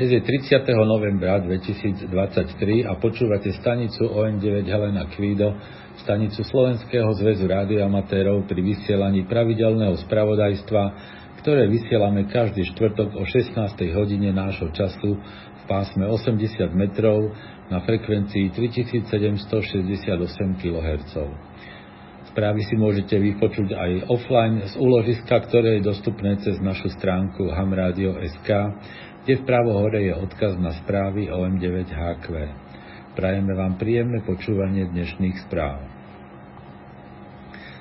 Dnes je 30. novembra 2023 a počúvate stanicu ON9 Helena Kvído, stanicu Slovenského zväzu rádioamatérov pri vysielaní pravidelného spravodajstva, ktoré vysielame každý štvrtok o 16. hodine nášho času v pásme 80 metrov na frekvencii 3768 kHz. Správy si môžete vypočuť aj offline z úložiska, ktoré je dostupné cez našu stránku hamradio.sk, kde v pravo hore je odkaz na správy OM9HQ. Prajeme vám príjemné počúvanie dnešných správ.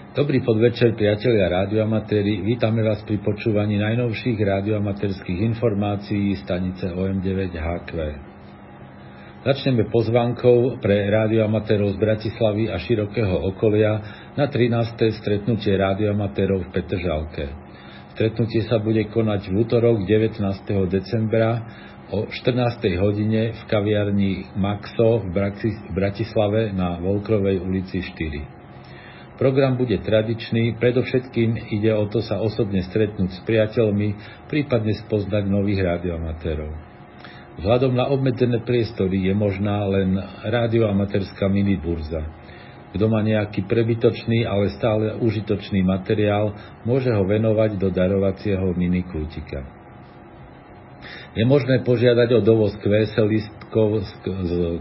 Dobrý podvečer, priatelia rádioamatéri. Vítame vás pri počúvaní najnovších rádioamatérských informácií stanice OM9HQ. Začneme pozvánkou pre rádioamatérov z Bratislavy a širokého okolia na 13. stretnutie rádioamatérov v Petržalke. Stretnutie sa bude konať v útorok 19. decembra o 14. hodine v kaviarni Maxo v Bratislave na Volkrovej ulici 4. Program bude tradičný, predovšetkým ide o to sa osobne stretnúť s priateľmi, prípadne spoznať nových rádioamatérov. Vzhľadom na obmedzené priestory je možná len rádioamatérská miniburza. Kto má nejaký prebytočný, ale stále užitočný materiál, môže ho venovať do darovacieho minikútika. Je možné požiadať o dovoz kvésel listkov z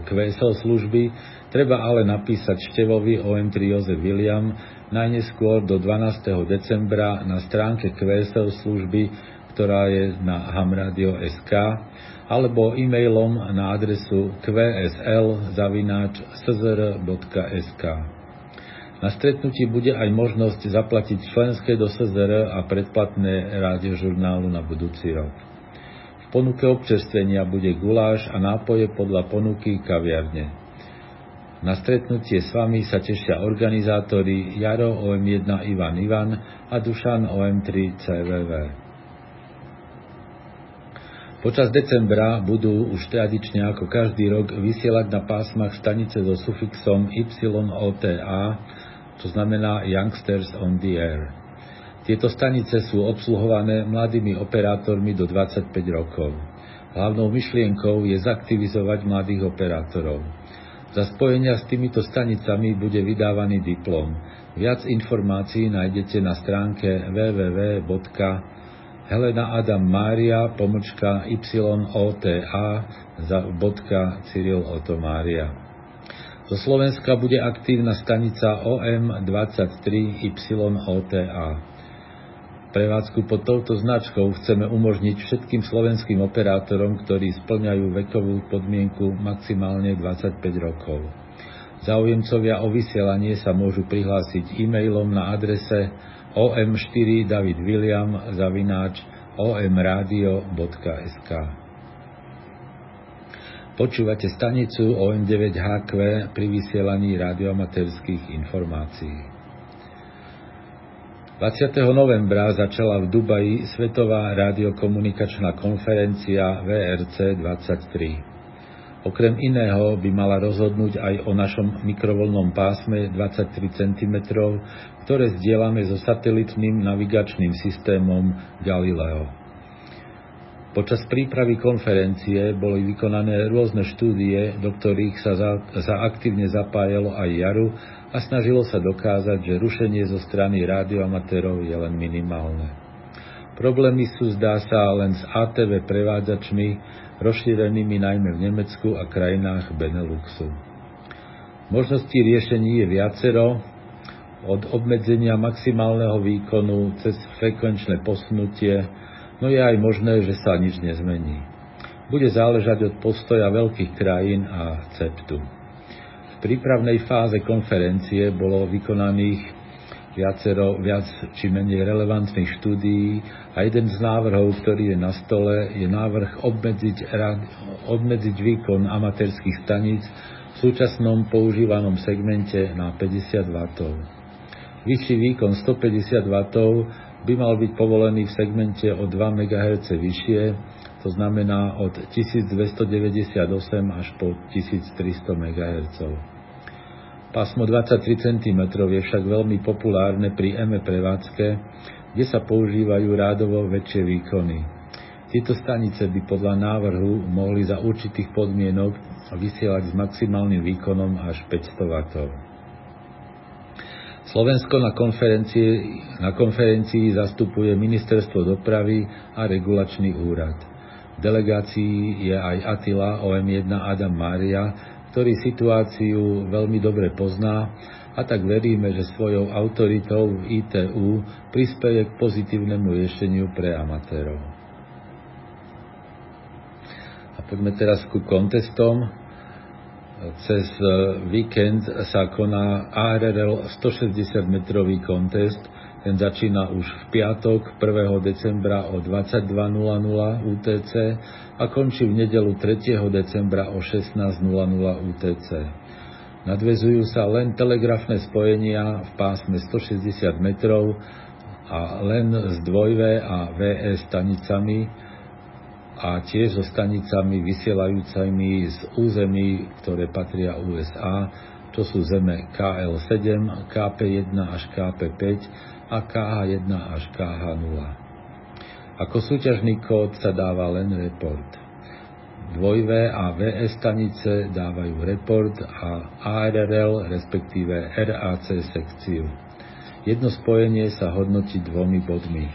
kvésel služby, treba ale napísať števovi OM3 Jozef William najneskôr do 12. decembra na stránke kvésel služby, ktorá je na hamradio.sk alebo e-mailom na adresu qsl.szr.sk. Na stretnutí bude aj možnosť zaplatiť členské do SZR a predplatné rádiožurnálu na budúci rok. V ponuke občerstvenia bude guláš a nápoje podľa ponuky kaviarne. Na stretnutie s vami sa tešia organizátori Jaro OM1 Ivan Ivan a Dušan OM3 CVV. Počas decembra budú už tradične ako každý rok vysielať na pásmach stanice so sufixom YOTA, to znamená Youngsters on the Air. Tieto stanice sú obsluhované mladými operátormi do 25 rokov. Hlavnou myšlienkou je zaktivizovať mladých operátorov. Za spojenia s týmito stanicami bude vydávaný diplom. Viac informácií nájdete na stránke www Helena Adam Mária, pomočka YOTA, za bodka Cyril Oto Mária. Zo Slovenska bude aktívna stanica OM23YOTA. Prevádzku pod touto značkou chceme umožniť všetkým slovenským operátorom, ktorí splňajú vekovú podmienku maximálne 25 rokov. Záujemcovia o vysielanie sa môžu prihlásiť e-mailom na adrese om4 David William zavináč omradio.sk Počúvate stanicu OM9HQ pri vysielaní radioamatérských informácií. 20. novembra začala v Dubaji Svetová radiokomunikačná konferencia VRC 23. Okrem iného by mala rozhodnúť aj o našom mikrovolnom pásme 23 cm, ktoré zdieľame so satelitným navigačným systémom Galileo. Počas prípravy konferencie boli vykonané rôzne štúdie, do ktorých sa za, za aktívne zapájalo aj Jaru a snažilo sa dokázať, že rušenie zo strany rádioamatérov je len minimálne. Problémy sú zdá sa len s ATV prevádzačmi, rozšírenými najmä v Nemecku a krajinách Beneluxu. Možností riešení je viacero, od obmedzenia maximálneho výkonu cez frekvenčné posunutie, no je aj možné, že sa nič nezmení. Bude záležať od postoja veľkých krajín a CEPTu. V prípravnej fáze konferencie bolo vykonaných viacero viac či menej relevantných štúdií a jeden z návrhov, ktorý je na stole, je návrh obmedziť, obmedziť výkon amatérských staníc v súčasnom používanom segmente na 50 W. Vyšší výkon 150 W by mal byť povolený v segmente o 2 MHz vyššie, to znamená od 1298 až po 1300 MHz. Pásmo 23 cm je však veľmi populárne pri ME prevádzke, kde sa používajú rádovo väčšie výkony. Tieto stanice by podľa návrhu mohli za určitých podmienok vysielať s maximálnym výkonom až 500 W. Slovensko na konferencii, na konferencii zastupuje Ministerstvo dopravy a regulačný úrad. V delegácii je aj Atila OM1 Adam Mária, ktorý situáciu veľmi dobre pozná a tak veríme, že svojou autoritou v ITU prispieje k pozitívnemu riešeniu pre amatérov. A poďme teraz ku kontestom. Cez víkend sa koná ARRL 160 metrový kontest, ten začína už v piatok 1. decembra o 22.00 UTC a končí v nedelu 3. decembra o 16.00 UTC. Nadvezujú sa len telegrafné spojenia v pásme 160 metrov a len s 2V a VE stanicami a tiež so stanicami vysielajúcimi z území, ktoré patria USA, čo sú zeme KL7, KP1 až KP5 a KH1 až KH0. Ako súťažný kód sa dáva len report. 2V a VS stanice dávajú report a ARRL, respektíve RAC sekciu. Jedno spojenie sa hodnotí dvomi bodmi.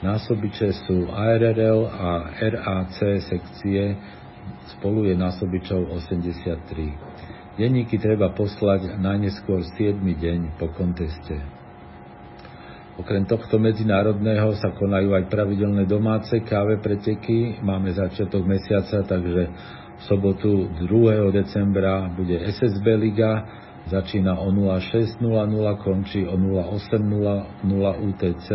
Násobiče sú ARRL a RAC sekcie, spolu je násobičov 83. Denníky treba poslať najneskôr 7. deň po konteste. Okrem tohto medzinárodného sa konajú aj pravidelné domáce káve preteky. Máme začiatok mesiaca, takže v sobotu 2. decembra bude SSB Liga, začína o 06.00, končí o 08.00 UTC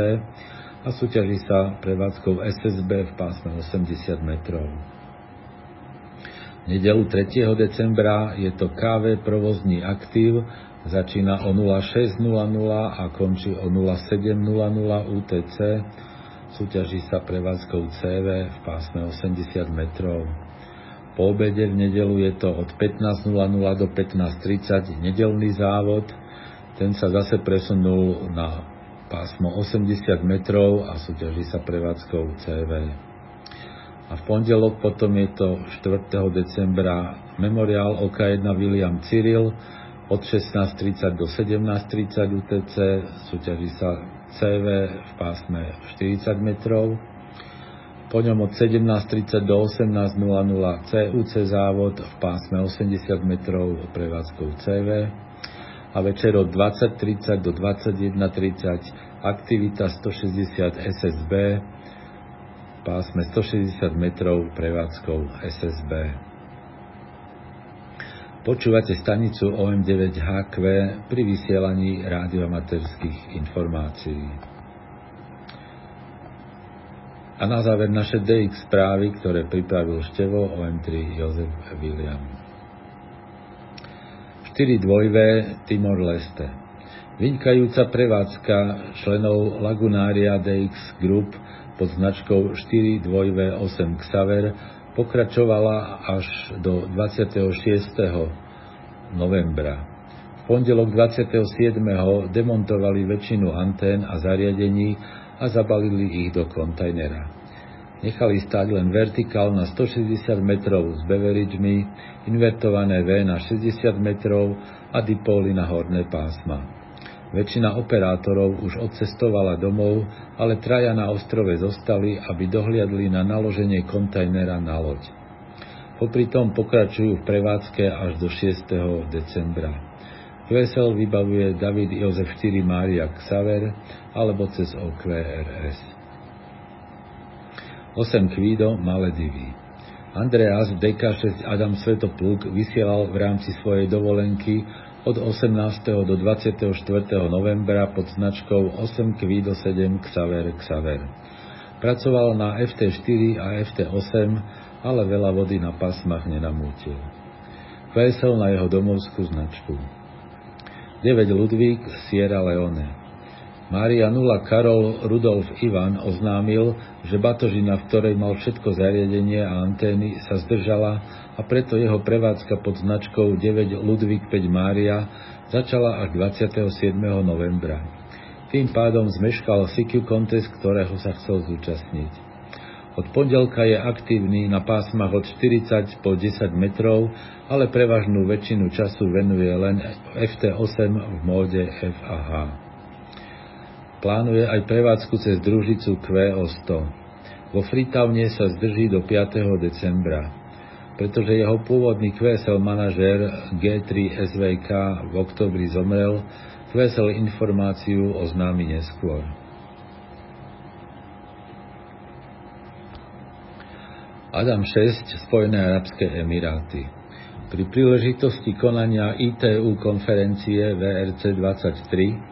a súťaží sa prevádzkou SSB v pásme 80 metrov. Nedelu 3. decembra je to KV provozný aktív Začína o 06.00 a končí o 07.00 UTC. Súťaží sa prevádzkou CV v pásme 80 metrov. Po obede v nedelu je to od 15.00 do 15.30 nedelný závod. Ten sa zase presunul na pásmo 80 metrov a súťaží sa prevádzkou CV. A v pondelok potom je to 4. decembra memoriál OK1 William Cyril, od 16.30 do 17.30 UTC, súťaží sa CV v pásme 40 metrov, po ňom od 17.30 do 18.00 CUC závod v pásme 80 metrov prevádzkou CV a večer od 20.30 do 21.30 aktivita 160 SSB pásme 160 metrov prevádzkou SSB. Počúvate stanicu OM9HQ pri vysielaní rádioamaterských informácií. A na záver naše DX správy, ktoré pripravil števo OM3 Jozef William. 4 dvojvé Timor Leste. Vynikajúca prevádzka členov Lagunária DX Group pod značkou 4 dvojvé 8 Xaver pokračovala až do 26. novembra. V pondelok 27. demontovali väčšinu antén a zariadení a zabalili ich do kontajnera. Nechali stať len vertikál na 160 metrov s beveridžmi, invertované V na 60 metrov a dipóly na horné pásma. Väčšina operátorov už odcestovala domov, ale traja na ostrove zostali, aby dohliadli na naloženie kontajnera na loď. Popri tom pokračujú v prevádzke až do 6. decembra. QSL vybavuje David Jozef 4 Mária Xaver alebo cez OQRS. 8 Kvído Maledivy Andreas DK6 Adam Svetopluk vysielal v rámci svojej dovolenky od 18. do 24. novembra pod značkou 8 Kvido 7 Xaver Xaver. Pracoval na FT4 a FT8, ale veľa vody na pasmach nenamútil. Vesel na jeho domovskú značku. 9 Ludvík Sierra Leone. Mária Nula Karol Rudolf Ivan oznámil, že batožina, v ktorej mal všetko zariadenie a antény, sa zdržala a preto jeho prevádzka pod značkou 9 Ludvík 5 Mária začala až 27. novembra. Tým pádom zmeškal CQ Contest, ktorého sa chcel zúčastniť. Od pondelka je aktívny na pásmach od 40 po 10 metrov, ale prevažnú väčšinu času venuje len FT8 v móde F a H. Plánuje aj prevádzku cez družicu QO100. Vo Freetowne sa zdrží do 5. decembra, pretože jeho pôvodný QSL manažér G3 SVK v oktobri zomrel, QSL informáciu oznámi neskôr. Adam 6, Spojené arabské emiráty. Pri príležitosti konania ITU konferencie VRC 23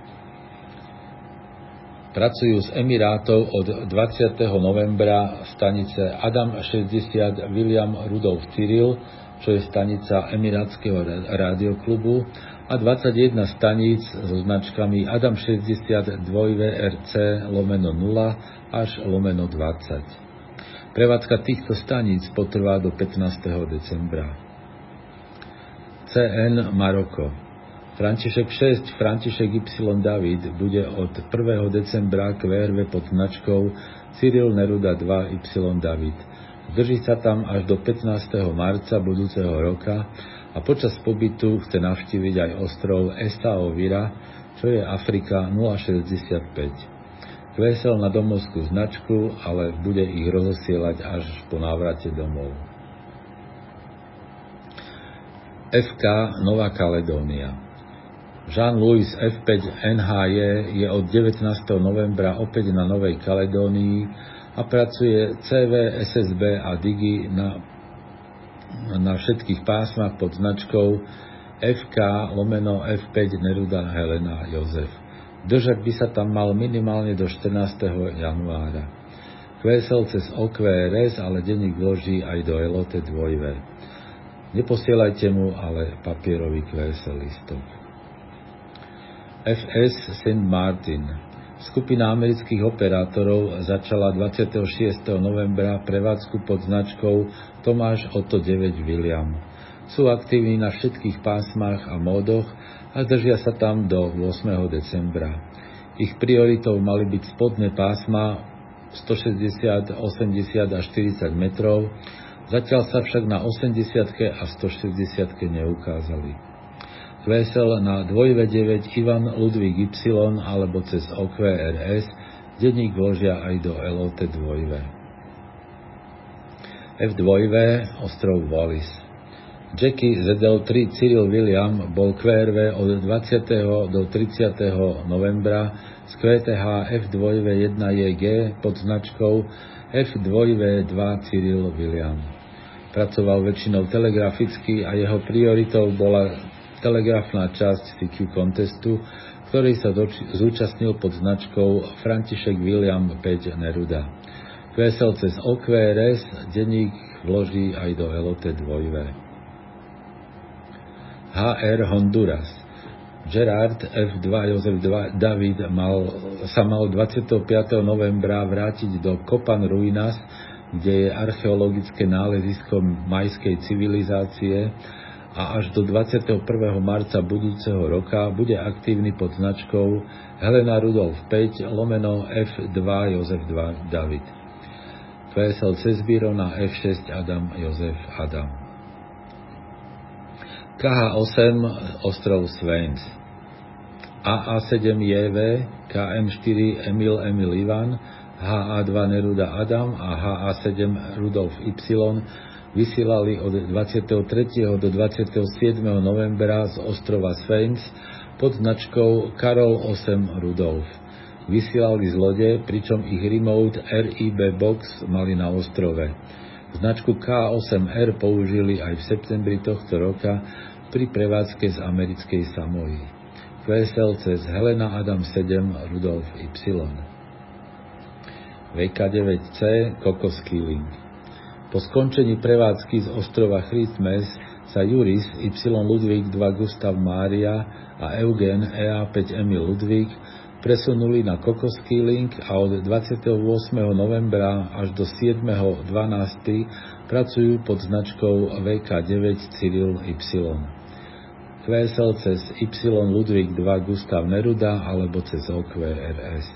pracujú z Emirátov od 20. novembra stanice Adam 60 William Rudolf Cyril, čo je stanica Emirátskeho rádioklubu a 21 staníc so značkami Adam 60 2VRC lomeno 0 až lomeno 20. Prevádzka týchto staníc potrvá do 15. decembra. CN Maroko František 6, František Y David bude od 1. decembra QRV pod značkou Cyril Neruda 2 Y David. Drží sa tam až do 15. marca budúceho roka a počas pobytu chce navštíviť aj ostrov Estao Vira, čo je Afrika 065 vesel na domovskú značku, ale bude ich rozosielať až po návrate domov. FK Nová Kaledónia Jean-Louis F5 NHJ je od 19. novembra opäť na Novej Kaledónii a pracuje CV, SSB a Digi na, na všetkých pásmach pod značkou FK lomeno F5 Neruda Helena Jozef. Držať by sa tam mal minimálne do 14. januára. Kvesel cez OQRS, ale denník vloží aj do Elote 2 Neposielajte mu ale papierový kvesel listok. FS St. Martin Skupina amerických operátorov začala 26. novembra prevádzku pod značkou Tomáš Otto 9 William. Sú aktívni na všetkých pásmach a módoch a držia sa tam do 8. decembra. Ich prioritou mali byť spodné pásma 160, 80 a 40 metrov, zatiaľ sa však na 80 a 160 neukázali. Kvesel na 2V9 Ivan Ludvík Y alebo cez OQRS denník vložia aj do LOT 2V. F2V ostrov Wallis Jackie ZL3 Cyril William bol QRV od 20. do 30. novembra z QTH F2V1JG pod značkou F2V2 Cyril William. Pracoval väčšinou telegraficky a jeho prioritou bola telegrafná časť CQ contestu, ktorý sa doči- zúčastnil pod značkou František William 5 Neruda. QSL cez OQRS denník vloží aj do LOT 2V. HR Honduras. Gerard F2 Jozef 2 David mal, sa mal 25. novembra vrátiť do Kopan Ruinas, kde je archeologické nálezisko majskej civilizácie a až do 21. marca budúceho roka bude aktívny pod značkou Helena Rudolf 5 lomeno F2 Jozef 2 David. PSL Cezbíro na F6 Adam Jozef Adam. KH8 ostrov Svens, AA7JV, KM4 Emil Emil Ivan, HA2 Neruda Adam a HA7 Rudolf Y vysielali od 23. do 27. novembra z ostrova Svens pod značkou Karol 8 Rudolf. Vysielali z lode, pričom ich remote RIB box mali na ostrove. Značku K8R použili aj v septembri tohto roka pri prevádzke z americkej Samoy. QSL cez Helena Adam 7 Rudolf Y. VK9C Kokos Killing. Po skončení prevádzky z ostrova Christmas sa Juris Y Ludvík 2 Gustav Mária a Eugen EA5 Emil Ludvík presunuli na Kokoský link a od 28. novembra až do 7.12. pracujú pod značkou VK9 Cyril Y. QSL cez Y Ludvík 2 Gustav Neruda alebo cez OQRS.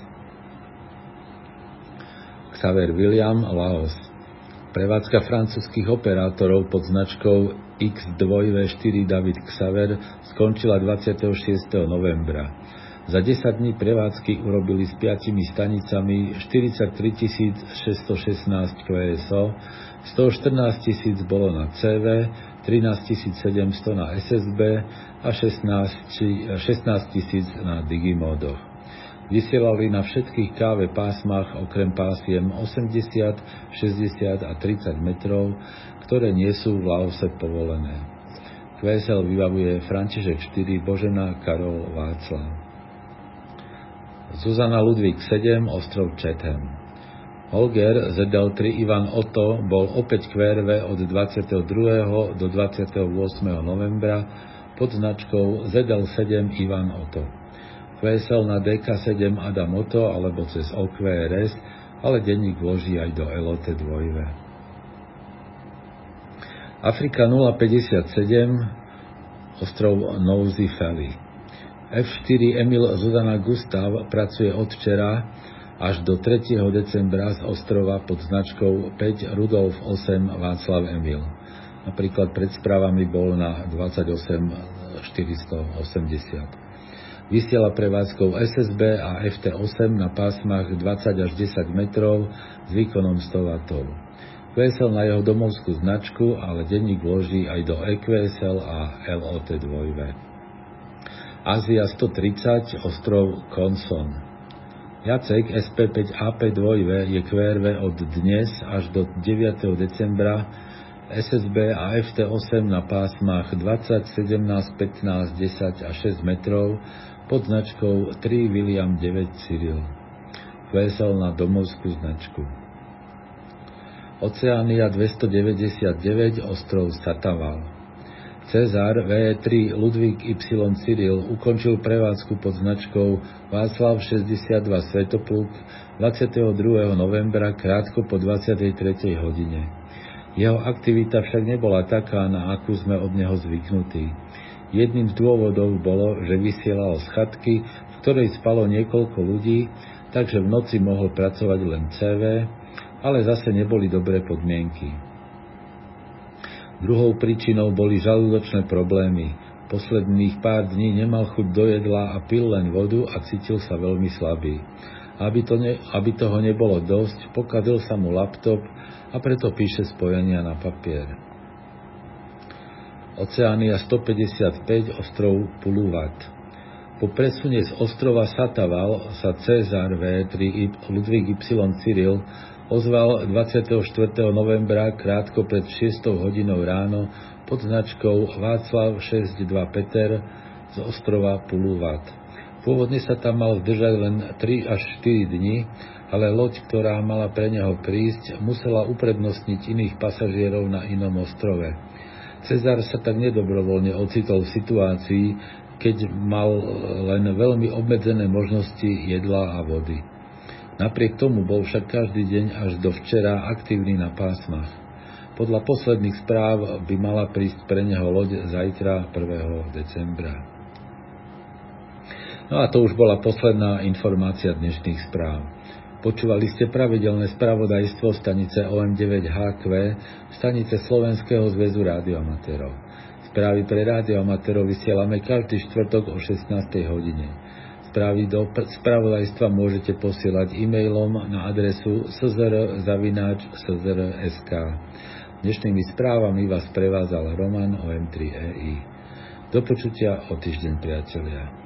Xaver William, Laos. Prevádzka francúzskych operátorov pod značkou X2V4 David Xaver skončila 26. novembra. Za 10 dní prevádzky urobili s 5 stanicami 43 616 QSO, 114 tisíc bolo na CV, 13 700 na SSB a 16 tisíc na Digimodoch. Vysielali na všetkých káve pásmach okrem pásiem 80, 60 a 30 metrov, ktoré nie sú v Laose povolené. QSL vybavuje František 4, Božena, Karol, Václav. Zuzana Ludvík 7, ostrov Chatham. Holger ZL3 Ivan Otto bol opäť QRV od 22. do 28. novembra pod značkou ZL7 Ivan Otto. QSL na DK7 Adam Moto alebo cez OQRS, ale denník vloží aj do LOT 2. Afrika 057 ostrov Nosy Valley. F4 Emil Zuzana Gustav pracuje od včera až do 3. decembra z ostrova pod značkou 5 Rudolf 8 Václav Emil. Napríklad pred správami bol na 28 480. Vysiela prevádzkou SSB a FT8 na pásmach 20 až 10 metrov s výkonom 100 W. QSL na jeho domovskú značku, ale denník vloží aj do EQSL a LOT2. Ázia 130, ostrov Konson. Jacek SP5AP2 je QRV od dnes až do 9. decembra SSB a FT8 na pásmach 20, 17, 15, 10 a 6 metrov pod značkou 3 William 9 Cyril. Klesal na domovskú značku. Oceánia 299 ostrov Sataval. Cezar V3 Ludvík Y Cyril ukončil prevádzku pod značkou Václav 62 Svetopluk 22. novembra krátko po 23. hodine. Jeho aktivita však nebola taká, na akú sme od neho zvyknutí. Jedným z dôvodov bolo, že vysielal z chatky, v ktorej spalo niekoľko ľudí, takže v noci mohol pracovať len CV, ale zase neboli dobré podmienky. Druhou príčinou boli žalúdočné problémy. Posledných pár dní nemal chuť do jedla a pil len vodu a cítil sa veľmi slabý. Aby, to ne, aby toho nebolo dosť, pokazil sa mu laptop a preto píše spojenia na papier. Oceánia 155, ostrov Puluvat. Po presune z ostrova Sataval sa Cezar V3 Ludvík Y Cyril ozval 24. novembra krátko pred 6 hodinou ráno pod značkou Václav 62 Peter z ostrova Puluvat. Pôvodne sa tam mal zdržať len 3 až 4 dní, ale loď, ktorá mala pre neho prísť, musela uprednostniť iných pasažierov na inom ostrove. Cezar sa tak nedobrovoľne ocitol v situácii, keď mal len veľmi obmedzené možnosti jedla a vody. Napriek tomu bol však každý deň až do včera aktívny na pásmach. Podľa posledných správ by mala prísť pre neho loď zajtra 1. decembra. No a to už bola posledná informácia dnešných správ. Počúvali ste pravidelné spravodajstvo stanice OM9HQ, stanice Slovenského zväzu rádioamatérov. Správy pre rádioamatérov vysielame každý štvrtok o 16. hodine. Správy do spravodajstva môžete posielať e-mailom na adresu szr.sk. Dnešnými správami vás prevázal Roman OM3EI. Do počutia o týždeň, priatelia.